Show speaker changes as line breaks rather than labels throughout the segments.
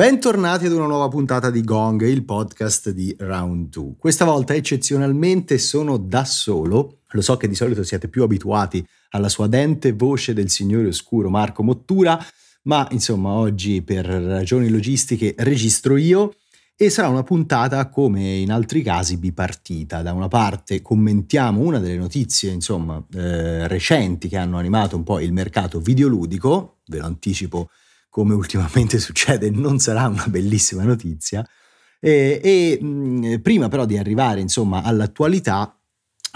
Bentornati ad una nuova puntata di Gong, il podcast di Round 2. Questa volta eccezionalmente sono da solo. Lo so che di solito siete più abituati alla suadente voce del signore oscuro Marco Mottura, ma insomma oggi per ragioni logistiche registro io e sarà una puntata come in altri casi bipartita. Da una parte commentiamo una delle notizie insomma eh, recenti che hanno animato un po' il mercato videoludico, ve lo anticipo come ultimamente succede, non sarà una bellissima notizia. E, e mh, prima però di arrivare insomma all'attualità,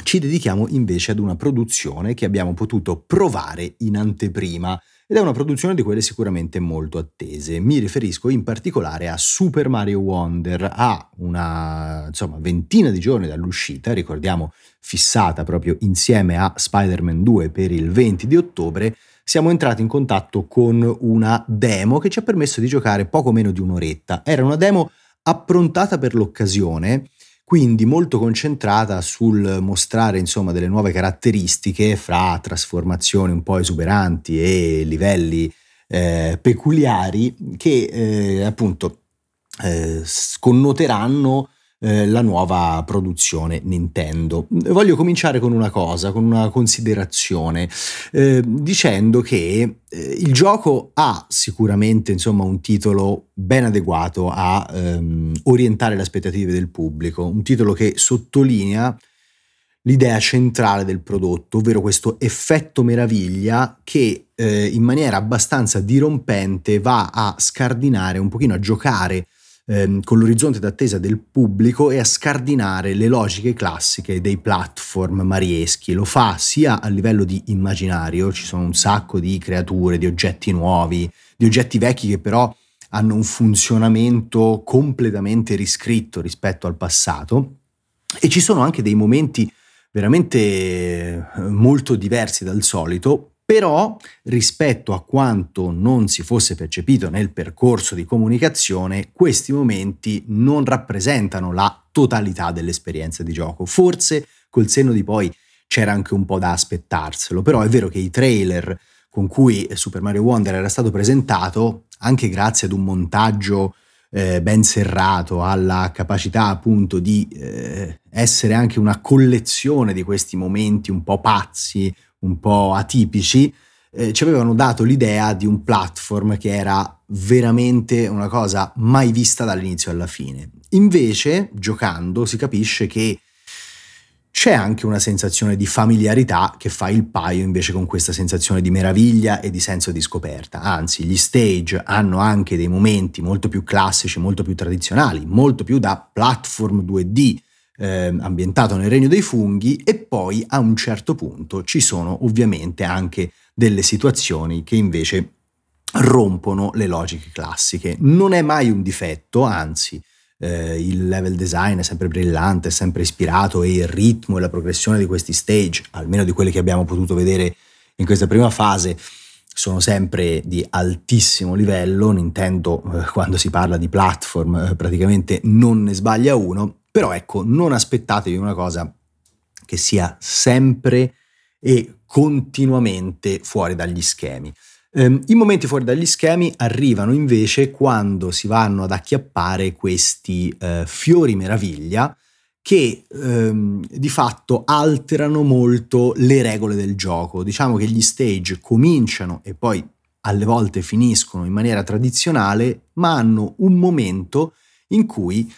ci dedichiamo invece ad una produzione che abbiamo potuto provare in anteprima ed è una produzione di quelle sicuramente molto attese. Mi riferisco in particolare a Super Mario Wonder, a una insomma, ventina di giorni dall'uscita, ricordiamo fissata proprio insieme a Spider-Man 2 per il 20 di ottobre, siamo entrati in contatto con una demo che ci ha permesso di giocare poco meno di un'oretta. Era una demo approntata per l'occasione, quindi molto concentrata sul mostrare insomma delle nuove caratteristiche fra trasformazioni un po' esuberanti e livelli eh, peculiari che eh, appunto eh, connoteranno eh, la nuova produzione Nintendo. Voglio cominciare con una cosa, con una considerazione, eh, dicendo che eh, il gioco ha sicuramente insomma, un titolo ben adeguato a ehm, orientare le aspettative del pubblico, un titolo che sottolinea l'idea centrale del prodotto, ovvero questo effetto meraviglia che eh, in maniera abbastanza dirompente va a scardinare, un pochino a giocare ehm, con l'orizzonte d'attesa del pubblico e a scardinare le logiche classiche dei platform marieschi. Lo fa sia a livello di immaginario, ci sono un sacco di creature, di oggetti nuovi, di oggetti vecchi che però hanno un funzionamento completamente riscritto rispetto al passato e ci sono anche dei momenti veramente eh, molto diversi dal solito, però rispetto a quanto non si fosse percepito nel percorso di comunicazione, questi momenti non rappresentano la totalità dell'esperienza di gioco. Forse col senno di poi c'era anche un po' da aspettarselo, però è vero che i trailer con cui Super Mario Wonder era stato presentato, anche grazie ad un montaggio eh, ben serrato, alla capacità appunto di eh, essere anche una collezione di questi momenti un po' pazzi, un po' atipici, eh, ci avevano dato l'idea di un platform che era veramente una cosa mai vista dall'inizio alla fine. Invece, giocando, si capisce che c'è anche una sensazione di familiarità che fa il paio invece con questa sensazione di meraviglia e di senso di scoperta. Anzi, gli stage hanno anche dei momenti molto più classici, molto più tradizionali, molto più da platform 2D, eh, ambientato nel regno dei funghi e poi a un certo punto ci sono ovviamente anche delle situazioni che invece rompono le logiche classiche. Non è mai un difetto, anzi eh, il level design è sempre brillante, è sempre ispirato e il ritmo e la progressione di questi stage, almeno di quelli che abbiamo potuto vedere in questa prima fase, sono sempre di altissimo livello. Nintendo, eh, quando si parla di platform, eh, praticamente non ne sbaglia uno. Però ecco, non aspettatevi una cosa che sia sempre e continuamente fuori dagli schemi. Um, I momenti fuori dagli schemi arrivano invece quando si vanno ad acchiappare questi uh, fiori meraviglia che um, di fatto alterano molto le regole del gioco. Diciamo che gli stage cominciano e poi alle volte finiscono in maniera tradizionale, ma hanno un momento in cui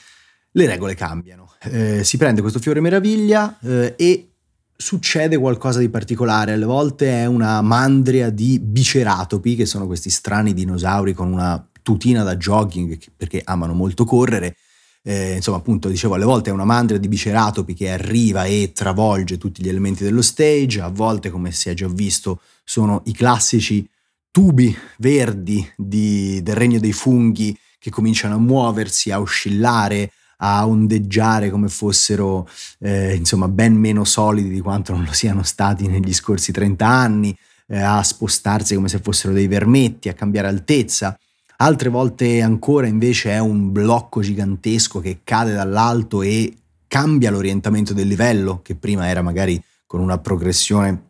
le regole cambiano. Eh, si prende questo fiore meraviglia eh, e succede qualcosa di particolare. Alle volte è una mandria di biceratopi, che sono questi strani dinosauri con una tutina da jogging perché amano molto correre. Eh, insomma, appunto, dicevo, alle volte è una mandria di biceratopi che arriva e travolge tutti gli elementi dello stage, a volte, come si è già visto, sono i classici tubi verdi di, del regno dei funghi che cominciano a muoversi, a oscillare, a ondeggiare come fossero eh, insomma ben meno solidi di quanto non lo siano stati negli scorsi 30 anni, eh, a spostarsi come se fossero dei vermetti, a cambiare altezza. Altre volte ancora invece è un blocco gigantesco che cade dall'alto e cambia l'orientamento del livello, che prima era magari con una progressione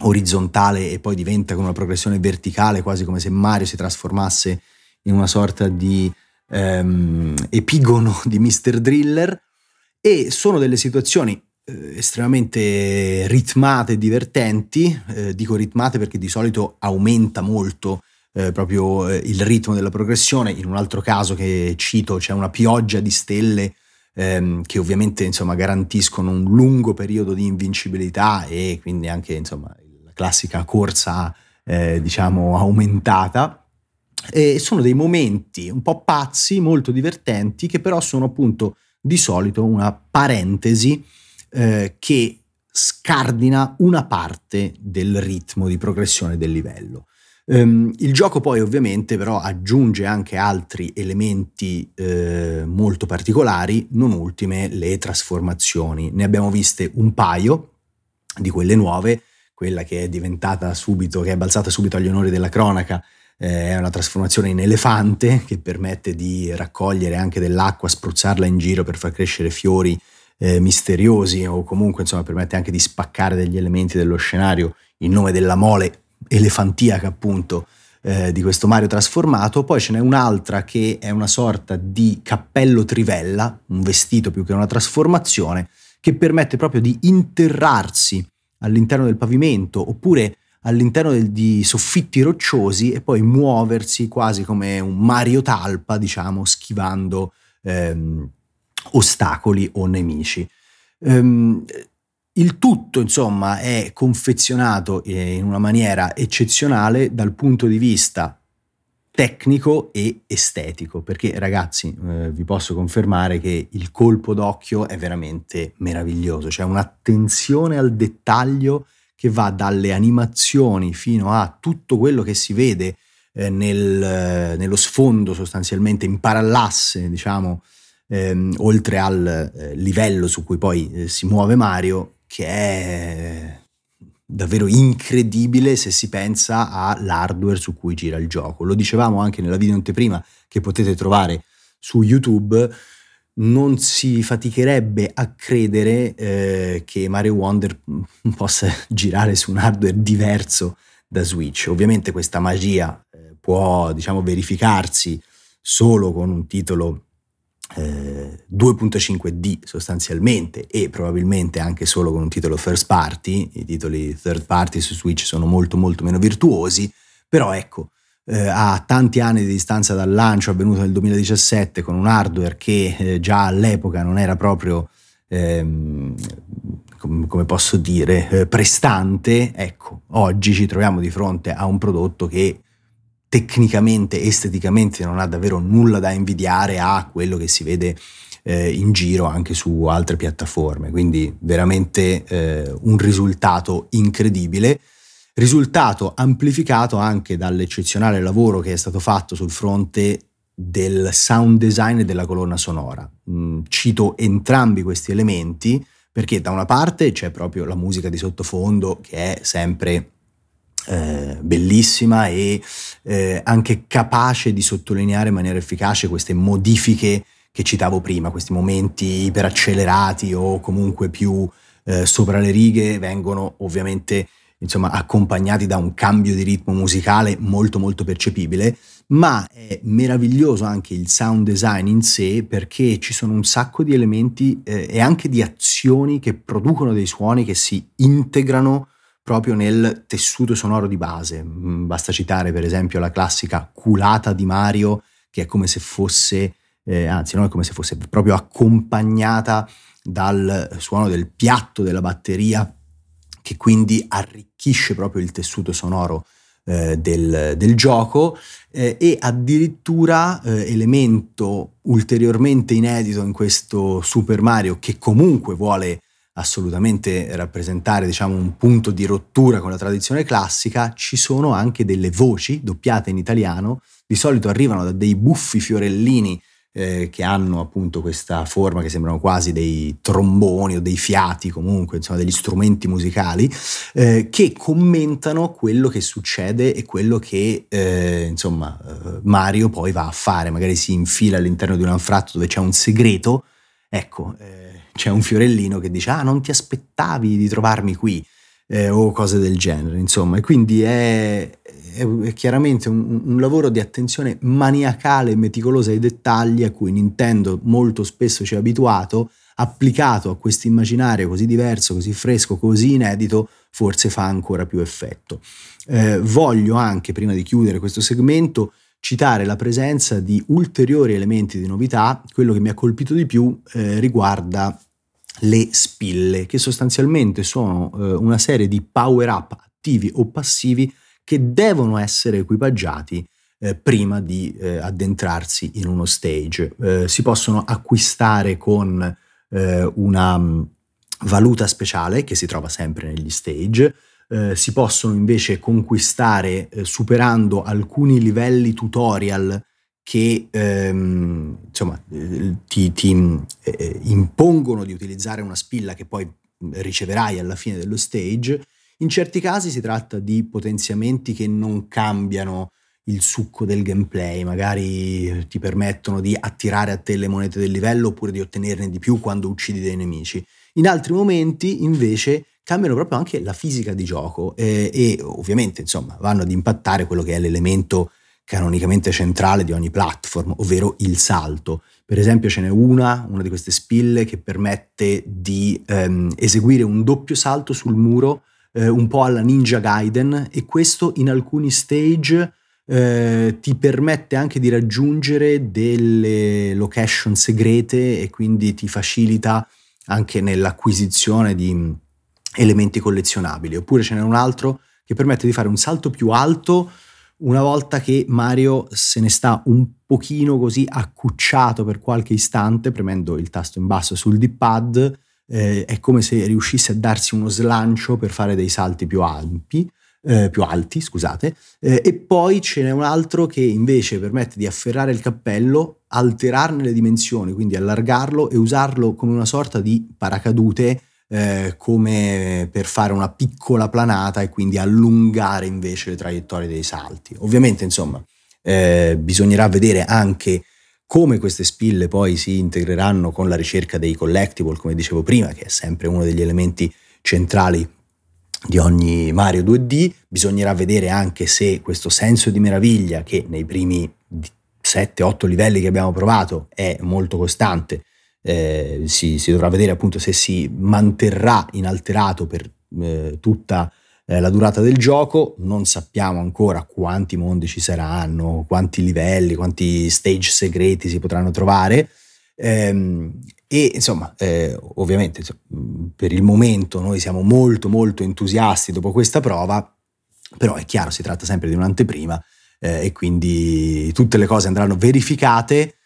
orizzontale e poi diventa con una progressione verticale, quasi come se Mario si trasformasse in una sorta di ehm, epigono di Mr. Driller e sono delle situazioni eh, estremamente ritmate e divertenti, eh, dico ritmate perché di solito aumenta molto eh, proprio eh, il ritmo della progressione, in un altro caso che cito c'è una pioggia di stelle ehm, che ovviamente insomma, garantiscono un lungo periodo di invincibilità e quindi anche insomma, la classica corsa eh, diciamo aumentata. E sono dei momenti un po' pazzi, molto divertenti, che però sono appunto di solito una parentesi eh, che scardina una parte del ritmo di progressione del livello. Um, il gioco poi ovviamente però aggiunge anche altri elementi eh, molto particolari, non ultime le trasformazioni. Ne abbiamo viste un paio di quelle nuove, quella che è diventata subito, che è balzata subito agli onori della cronaca, eh, è una trasformazione in elefante che permette di raccogliere anche dell'acqua, spruzzarla in giro per far crescere fiori eh, misteriosi o comunque insomma permette anche di spaccare degli elementi dello scenario in nome della mole elefantiaca appunto eh, di questo Mario trasformato, poi ce n'è un'altra che è una sorta di cappello trivella, un vestito più che una trasformazione, che permette proprio di interrarsi all'interno del pavimento oppure all'interno del, di soffitti rocciosi e poi muoversi quasi come un Mario Talpa, diciamo, schivando ehm, ostacoli o nemici. Um, il tutto, insomma, è confezionato eh, in una maniera eccezionale dal punto di vista tecnico e estetico, perché ragazzi eh, vi posso confermare che il colpo d'occhio è veramente meraviglioso, c'è un'attenzione al dettaglio che va dalle animazioni fino a tutto quello che si vede eh, nel, nello sfondo sostanzialmente in parallasse, diciamo, ehm, oltre al eh, livello su cui poi eh, si muove Mario, che è davvero incredibile se si pensa all'hardware su cui gira il gioco. Lo dicevamo anche nella video anteprima che potete trovare su YouTube, non si faticherebbe a credere eh, che Mario Wonder possa girare su un hardware diverso da Switch. Ovviamente questa magia eh, può, diciamo, verificarsi solo con un titolo 2.5D eh, sostanzialmente e probabilmente anche solo con un titolo first party, i titoli third party su Switch sono molto molto meno virtuosi, però ecco, eh, a tanti anni di distanza dal lancio avvenuto nel 2017 con un hardware che eh, già all'epoca non era proprio, ehm, com- come posso dire, eh, prestante, ecco, oggi ci troviamo di fronte a un prodotto che tecnicamente, esteticamente non ha davvero nulla da invidiare a quello che si vede eh, in giro anche su altre piattaforme. Quindi veramente eh, un risultato incredibile. Risultato amplificato anche dall'eccezionale lavoro che è stato fatto sul fronte del sound design e della colonna sonora. Mm, cito entrambi questi elementi perché da una parte c'è proprio la musica di sottofondo che è sempre eh, bellissima e eh, anche capace di sottolineare in maniera efficace queste modifiche che citavo prima, questi momenti iperaccelerati o comunque più eh, sopra le righe vengono ovviamente insomma, accompagnati da un cambio di ritmo musicale molto molto percepibile, ma è meraviglioso anche il sound design in sé perché ci sono un sacco di elementi eh, e anche di azioni che producono dei suoni che si integrano proprio nel tessuto sonoro di base. Mm, basta citare per esempio la classica culata di Mario, che è come se fosse, eh, anzi non è come se fosse proprio accompagnata dal suono del piatto della batteria, che quindi arricchisce proprio il tessuto sonoro eh, del, del, gioco eh, e addirittura eh, elemento ulteriormente inedito in questo Super Mario che comunque vuole assolutamente rappresentare diciamo, un punto di rottura con la tradizione classica, ci sono anche delle voci doppiate in italiano, di solito arrivano da dei buffi fiorellini eh, che hanno appunto questa forma che sembrano quasi dei tromboni o dei fiati comunque, insomma degli strumenti musicali, eh, che commentano quello che succede e quello che eh, insomma eh, Mario poi va a fare, magari si infila all'interno di un anfratto dove c'è un segreto, ecco eh, c'è un fiorellino che dice ah non ti aspettavi di trovarmi qui. Eh, o cose del genere, insomma. E quindi è, è chiaramente un, un, lavoro di attenzione maniacale e meticolosa ai dettagli a cui Nintendo molto spesso ci ha abituato, applicato a questo immaginario così diverso, così fresco, così inedito, forse fa ancora più effetto. Eh, voglio anche, prima di chiudere questo segmento, citare la presenza di ulteriori elementi di novità. Quello che mi ha colpito di più eh, riguarda le spille, che sostanzialmente sono eh, una serie di power up attivi o passivi che devono essere equipaggiati eh, prima di eh, addentrarsi in uno stage. Eh, si possono acquistare con eh, una mm, valuta speciale che si trova sempre negli stage. Eh, si possono invece conquistare superando alcuni livelli tutorial che ehm, insomma, ti, ti eh, impongono di utilizzare una spilla che poi riceverai alla fine dello stage. In certi casi si tratta di potenziamenti che non cambiano il succo del gameplay, magari ti permettono di attirare a te le monete del livello oppure di ottenerne di più quando uccidi dei nemici. In altri momenti invece cambiano proprio anche la fisica di gioco eh, e ovviamente insomma vanno ad impattare quello che è l'elemento canonicamente centrale di ogni platform, ovvero il salto. Per esempio ce n'è una, una di queste spille, che permette di ehm, eseguire un doppio salto sul muro, eh, un po' alla Ninja Gaiden, e questo in alcuni stage eh, ti permette anche di raggiungere delle location segrete e quindi ti facilita anche nell'acquisizione di elementi collezionabili. Oppure ce n'è un altro che permette di fare un salto più alto una volta che Mario se ne sta un pochino così accucciato per qualche istante, premendo il tasto in basso sul D-pad, eh, è come se riuscisse a darsi uno slancio per fare dei salti più ampi. Eh, più alti, scusate, eh, e poi ce n'è un altro che invece permette di afferrare il cappello, alterarne le dimensioni, quindi allargarlo e usarlo come una sorta di paracadute eh, come per fare una piccola planata e quindi allungare invece le traiettorie dei salti. Ovviamente, insomma, eh, bisognerà vedere anche come queste spille poi si integreranno con la ricerca dei collectible, come dicevo prima, che è sempre uno degli elementi centrali di ogni Mario 2D. Bisognerà vedere anche se questo senso di meraviglia che nei primi 7-8 livelli che abbiamo provato è molto costante eh, si, si, dovrà vedere appunto se si manterrà inalterato per eh, tutta eh, la durata del gioco, non sappiamo ancora quanti mondi ci saranno, quanti livelli, quanti stage segreti si potranno trovare. Ehm, e insomma, eh, ovviamente per il momento noi siamo molto molto entusiasti dopo questa prova, però è chiaro, si tratta sempre di un'anteprima eh, e quindi tutte le cose andranno verificate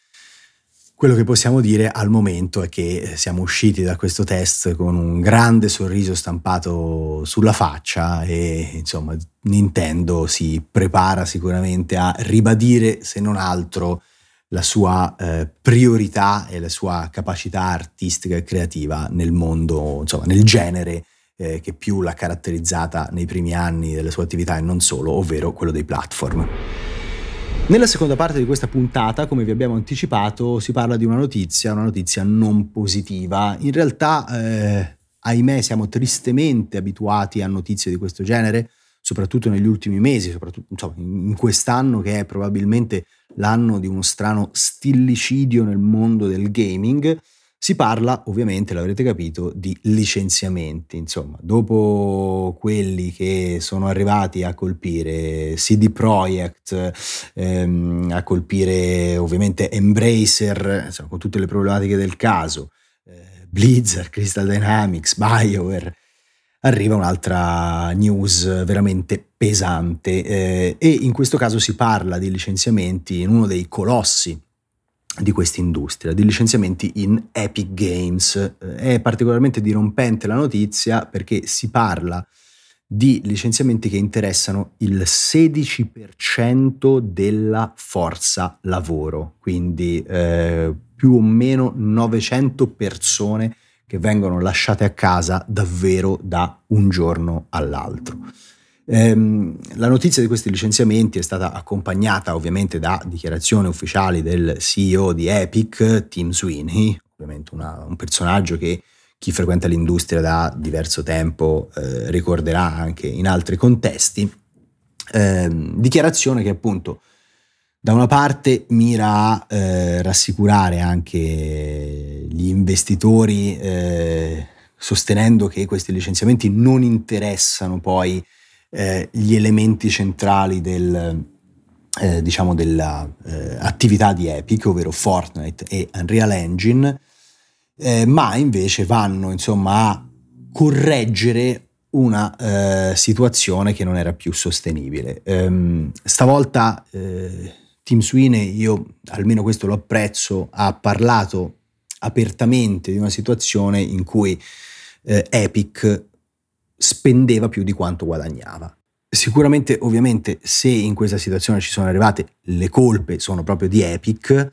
quello che possiamo dire al momento è che siamo usciti da questo test con un grande sorriso stampato sulla faccia e insomma Nintendo si prepara sicuramente a ribadire se non altro la sua eh, priorità e la sua capacità artistica e creativa nel mondo, insomma nel genere eh, che più l'ha caratterizzata nei primi anni della sua attività e non solo, ovvero quello dei platform. Nella seconda parte di questa puntata, come vi abbiamo anticipato, si parla di una notizia, una notizia non positiva. In realtà, eh, ahimè, siamo tristemente abituati a notizie di questo genere, soprattutto negli ultimi mesi, soprattutto insomma, in quest'anno che è probabilmente l'anno di uno strano stillicidio nel mondo del gaming. Si parla, ovviamente, l'avrete capito, di licenziamenti. Insomma, dopo quelli che sono arrivati a colpire CD Projekt, ehm, a colpire ovviamente Embracer, insomma, con tutte le problematiche del caso, eh, Blizzard, Crystal Dynamics, BioWare, arriva un'altra news veramente pesante eh, e in questo caso si parla di licenziamenti in uno dei colossi di questa industria, di licenziamenti in Epic Games. Eh, è particolarmente dirompente la notizia perché si parla di licenziamenti che interessano il 16% della forza lavoro, quindi eh, più o meno 900 persone che vengono lasciate a casa davvero da un giorno all'altro. Ehm, la notizia di questi licenziamenti è stata accompagnata ovviamente da dichiarazioni ufficiali del CEO di Epic, Tim Sweeney, ovviamente una, un personaggio che chi frequenta l'industria da diverso tempo eh, ricorderà anche in altri contesti, eh, dichiarazione che appunto da una parte mira a eh, rassicurare anche gli investitori eh, sostenendo che questi licenziamenti non interessano poi eh, gli elementi centrali del, eh, diciamo dell'attività eh, di Epic, ovvero Fortnite e Unreal Engine, eh, ma invece vanno insomma a correggere una eh, situazione che non era più sostenibile. Ehm, stavolta Tim Sweeney, io almeno questo lo apprezzo, ha parlato apertamente di una situazione in cui eh, Epic spendeva più di quanto guadagnava. Sicuramente, ovviamente, se in questa situazione ci sono arrivate, le colpe sono proprio di Epic,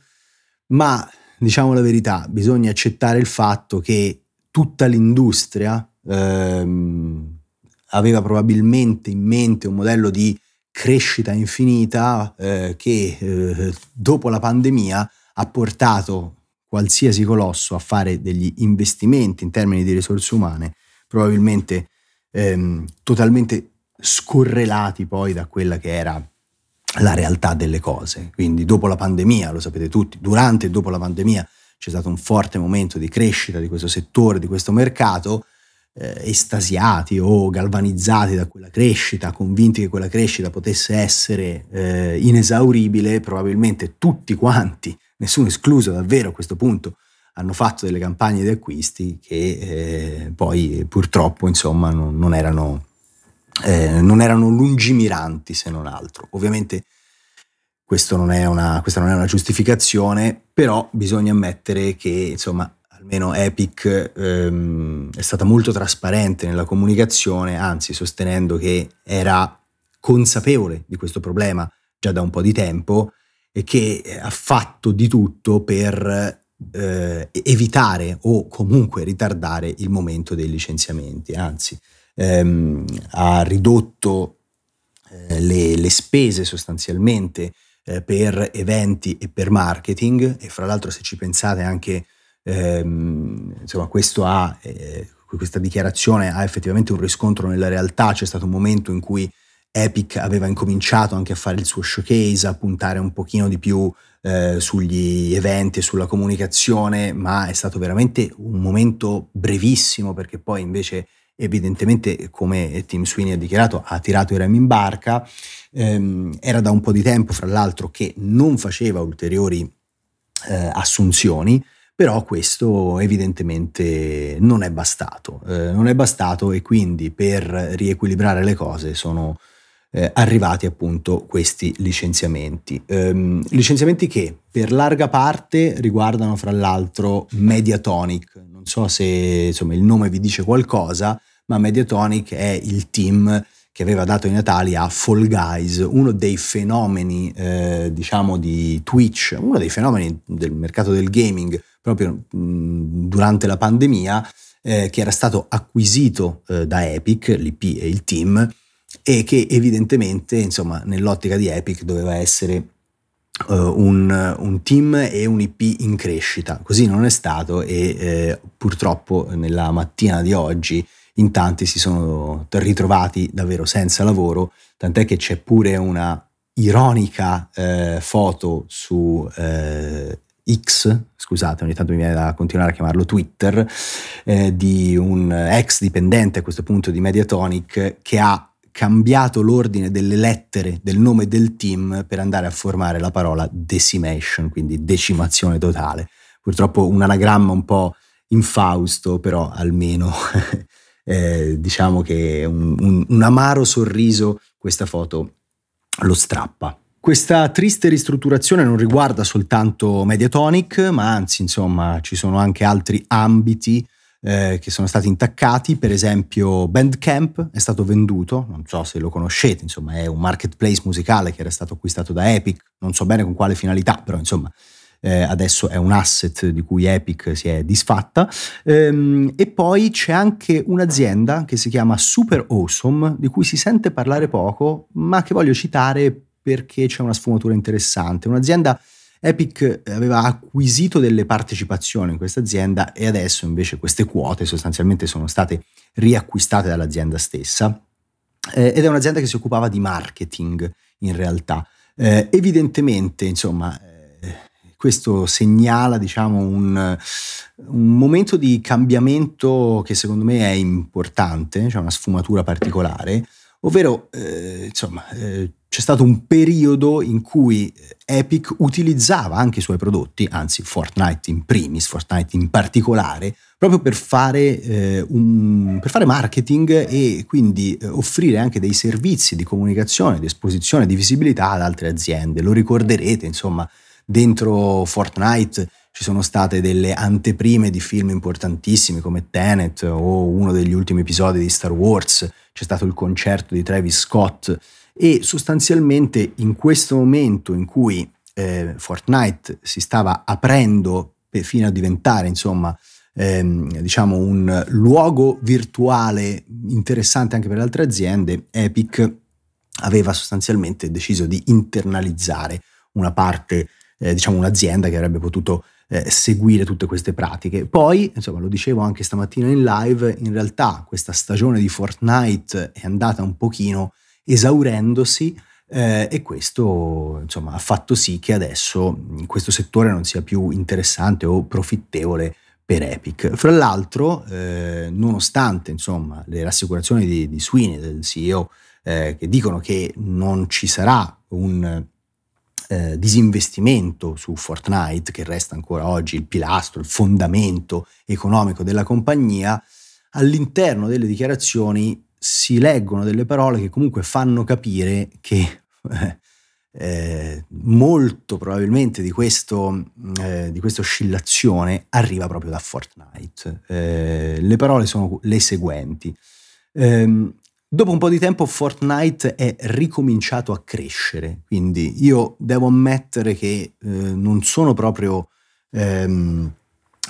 ma diciamo la verità, bisogna accettare il fatto che tutta l'industria ehm, aveva probabilmente in mente un modello di crescita infinita eh, che eh, dopo la pandemia ha portato qualsiasi colosso a fare degli investimenti in termini di risorse umane, probabilmente ehm, totalmente scorrelati poi da quella che era la realtà delle cose. Quindi dopo la pandemia, lo sapete tutti, durante e dopo la pandemia c'è stato un forte momento di crescita di questo settore, di questo mercato, eh, estasiati o galvanizzati da quella crescita, convinti che quella crescita potesse essere eh, inesauribile, probabilmente tutti quanti nessuno escluso davvero a questo punto, hanno fatto delle campagne di acquisti che eh, poi purtroppo insomma non, non, erano, eh, non, erano, lungimiranti se non altro. Ovviamente non una, questa non è una giustificazione, però bisogna ammettere che insomma almeno Epic ehm, è stata molto trasparente nella comunicazione, anzi sostenendo che era consapevole di questo problema già da un po' di tempo e che ha fatto di tutto per eh, evitare o comunque ritardare il momento dei licenziamenti, anzi ehm, ha ridotto eh, le, le, spese sostanzialmente eh, per eventi e per marketing e fra l'altro se ci pensate anche ehm, insomma questo ha eh, questa dichiarazione ha effettivamente un riscontro nella realtà, c'è stato un momento in cui Epic aveva incominciato anche a fare il suo showcase, a puntare un pochino di più eh, sugli eventi sulla comunicazione, ma è stato veramente un momento brevissimo perché poi invece evidentemente, come Tim Sweeney ha dichiarato, ha tirato i remi in barca. Ehm, era da un po' di tempo, fra l'altro, che non faceva ulteriori eh, assunzioni, però questo evidentemente non è bastato. Eh, non è bastato e quindi per riequilibrare le cose sono eh, arrivati appunto questi licenziamenti. Um, licenziamenti che per larga parte riguardano fra l'altro Mediatonic, non so se insomma, il nome vi dice qualcosa, ma Mediatonic è il team che aveva dato i natali a Fall Guys, uno dei fenomeni eh, diciamo di Twitch, uno dei fenomeni del mercato del gaming proprio mh, durante la pandemia, eh, che era stato acquisito eh, da Epic, l'IP e il team, e che evidentemente insomma nell'ottica di Epic doveva essere uh, un, un, team e un IP in crescita. Così non è stato e eh, purtroppo nella mattina di oggi in tanti si sono ritrovati davvero senza lavoro tant'è che c'è pure una ironica eh, foto su eh, X, scusate, ogni tanto mi viene da continuare a chiamarlo Twitter, eh, di un ex dipendente a questo punto di Mediatonic che ha cambiato l'ordine delle lettere del nome del team per andare a formare la parola decimation, quindi decimazione totale. Purtroppo un anagramma un po' infausto, però almeno eh, diciamo che un, un, un amaro sorriso questa foto lo strappa. Questa triste ristrutturazione non riguarda soltanto Mediatonic, ma anzi, insomma, ci sono anche altri ambiti eh, che sono stati intaccati, per esempio Bandcamp è stato venduto, non so se lo conoscete, insomma è un marketplace musicale che era stato acquistato da Epic, non so bene con quale finalità, però insomma eh, adesso è un asset di cui Epic si è disfatta. Ehm, e poi c'è anche un'azienda che si chiama Super Awesome, di cui si sente parlare poco, ma che voglio citare perché c'è una sfumatura interessante. Un'azienda Epic aveva acquisito delle partecipazioni in questa azienda e adesso invece queste quote sostanzialmente sono state riacquistate dall'azienda stessa eh, ed è un'azienda che si occupava di marketing in realtà. Eh, evidentemente, insomma, eh, questo segnala diciamo, un, un, momento di cambiamento che secondo me è importante, cioè una sfumatura particolare, ovvero eh, insomma, eh, c'è stato un periodo in cui Epic utilizzava anche i suoi prodotti, anzi Fortnite in primis, Fortnite in particolare, proprio per fare, eh, un, per fare marketing e quindi eh, offrire anche dei servizi di comunicazione, di esposizione, di visibilità ad altre aziende. Lo ricorderete, insomma, dentro Fortnite ci sono state delle anteprime di film importantissimi come Tenet o uno degli ultimi episodi di Star Wars, c'è stato il concerto di Travis Scott e sostanzialmente in questo momento in cui eh, Fortnite si stava aprendo fino a diventare insomma ehm, diciamo un luogo virtuale interessante anche per le altre aziende, Epic aveva sostanzialmente deciso di internalizzare una parte, eh, diciamo un'azienda che avrebbe potuto eh, seguire tutte queste pratiche. Poi, insomma, lo dicevo anche stamattina in live, in realtà questa stagione di Fortnite è andata un pochino esaurendosi eh, e questo insomma, ha fatto sì che adesso questo settore non sia più interessante o profittevole per Epic. Fra l'altro, eh, nonostante insomma, le rassicurazioni di, di Sweeney, del CEO, eh, che dicono che non ci sarà un eh, disinvestimento su Fortnite, che resta ancora oggi il pilastro, il fondamento economico della compagnia, all'interno delle dichiarazioni si leggono delle parole che comunque fanno capire che eh, eh, molto probabilmente di, questo, eh, di questa oscillazione arriva proprio da Fortnite. Eh, le parole sono le seguenti. Ehm, dopo un po' di tempo Fortnite è ricominciato a crescere, quindi io devo ammettere che eh, non sono proprio ehm,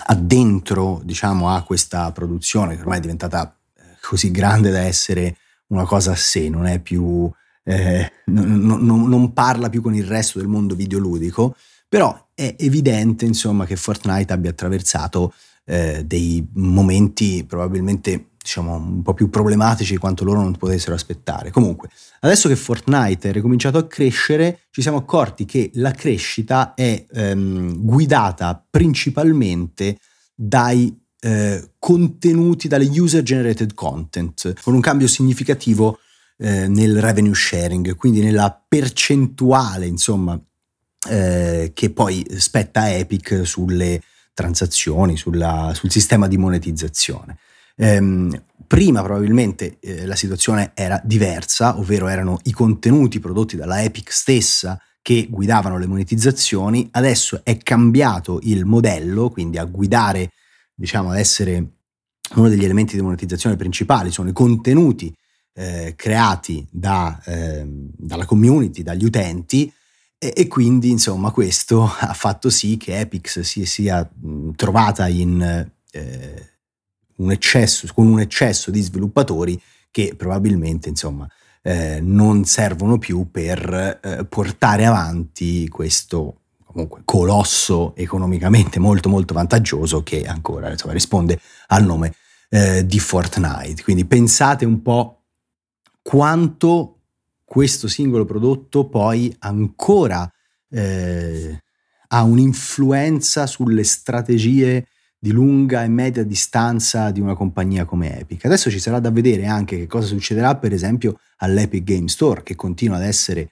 addentro diciamo, a questa produzione che ormai è diventata così grande da essere una cosa a sé, non è più, eh, non, non, non, parla più con il resto del mondo videoludico, però è evidente insomma che Fortnite abbia attraversato eh, dei momenti probabilmente diciamo un po' più problematici di quanto loro non potessero aspettare. Comunque, adesso che Fortnite è ricominciato a crescere, ci siamo accorti che la crescita è ehm, guidata principalmente dai eh, contenuti dalle user generated content, con un cambio significativo eh, nel revenue sharing, quindi nella percentuale, insomma, eh, che poi spetta Epic sulle transazioni, sulla, sul sistema di monetizzazione. Ehm, prima probabilmente eh, la situazione era diversa, ovvero erano i contenuti prodotti dalla Epic stessa che guidavano le monetizzazioni, adesso è cambiato il modello, quindi a guidare diciamo, essere uno degli elementi di monetizzazione principali, sono i contenuti eh, creati da, eh, dalla community, dagli utenti, e, e, quindi insomma questo ha fatto sì che Epic si sia trovata in, eh, un eccesso, con un eccesso di sviluppatori che probabilmente insomma eh, non servono più per eh, portare avanti questo comunque colosso economicamente molto molto vantaggioso che ancora insomma, risponde al nome eh, di Fortnite. Quindi pensate un po' quanto questo singolo prodotto poi ancora eh, ha un'influenza sulle strategie di lunga e media distanza di una compagnia come Epic. Adesso ci sarà da vedere anche che cosa succederà per esempio all'Epic Game Store che continua ad essere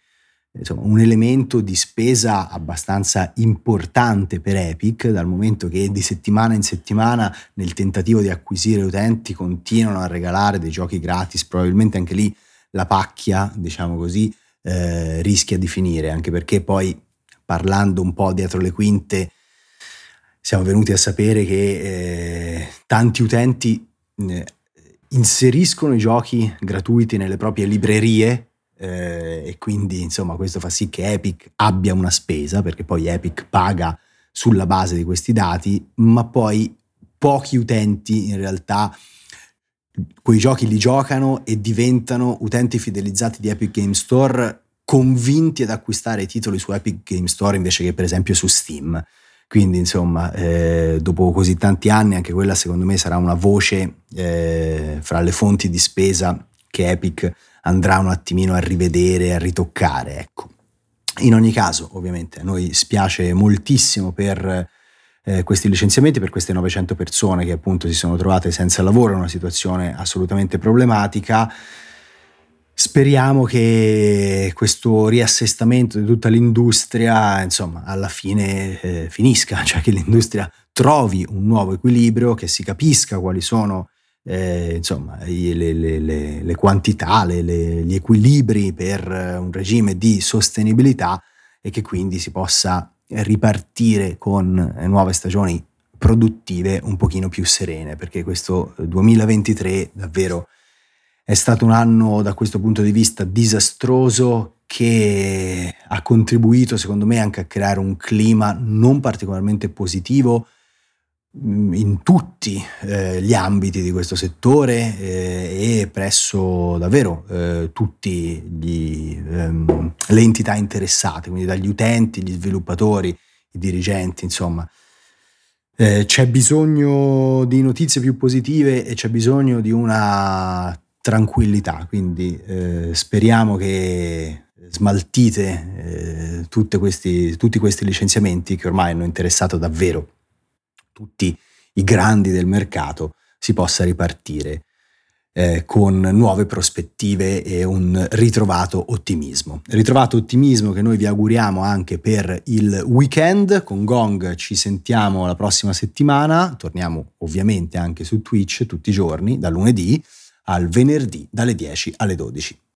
insomma, un elemento di spesa abbastanza importante per Epic, dal momento che di settimana in settimana nel tentativo di acquisire utenti continuano a regalare dei giochi gratis, probabilmente anche lì la pacchia, diciamo così, eh, rischia di finire, anche perché poi parlando un po' dietro le quinte siamo venuti a sapere che eh, tanti utenti eh, inseriscono i giochi gratuiti nelle proprie librerie eh, e quindi insomma questo fa sì che Epic abbia una spesa perché poi Epic paga sulla base di questi dati, ma poi pochi utenti in realtà quei giochi li giocano e diventano utenti fidelizzati di Epic Game Store convinti ad acquistare i titoli su Epic Game Store invece che per esempio su Steam. Quindi insomma, eh, dopo così tanti anni anche quella secondo me sarà una voce eh, fra le fonti di spesa che Epic andrà un attimino a rivedere, a ritoccare. Ecco. In ogni caso, ovviamente, a noi spiace moltissimo per eh, questi licenziamenti, per queste 900 persone che appunto si sono trovate senza lavoro, una situazione assolutamente problematica. Speriamo che questo riassestamento di tutta l'industria, insomma, alla fine eh, finisca, cioè che l'industria trovi un nuovo equilibrio, che si capisca quali sono eh, insomma, le, le, le, le quantità, gli equilibri per un regime di sostenibilità e che quindi si possa ripartire con nuove stagioni produttive un pochino più serene, perché questo 2023 davvero è stato un anno da questo punto di vista disastroso che ha contribuito secondo me anche a creare un clima non particolarmente positivo in tutti eh, gli ambiti di questo settore eh, e presso davvero eh, tutte ehm, le entità interessate, quindi dagli utenti, gli sviluppatori, i dirigenti, insomma. Eh, c'è bisogno di notizie più positive e c'è bisogno di una tranquillità, quindi eh, speriamo che smaltite eh, questi, tutti questi licenziamenti che ormai hanno interessato davvero tutti i grandi del mercato, si possa ripartire eh, con nuove prospettive e un ritrovato ottimismo. Ritrovato ottimismo che noi vi auguriamo anche per il weekend. Con Gong ci sentiamo la prossima settimana, torniamo ovviamente anche su Twitch tutti i giorni, da lunedì al venerdì dalle 10 alle 12.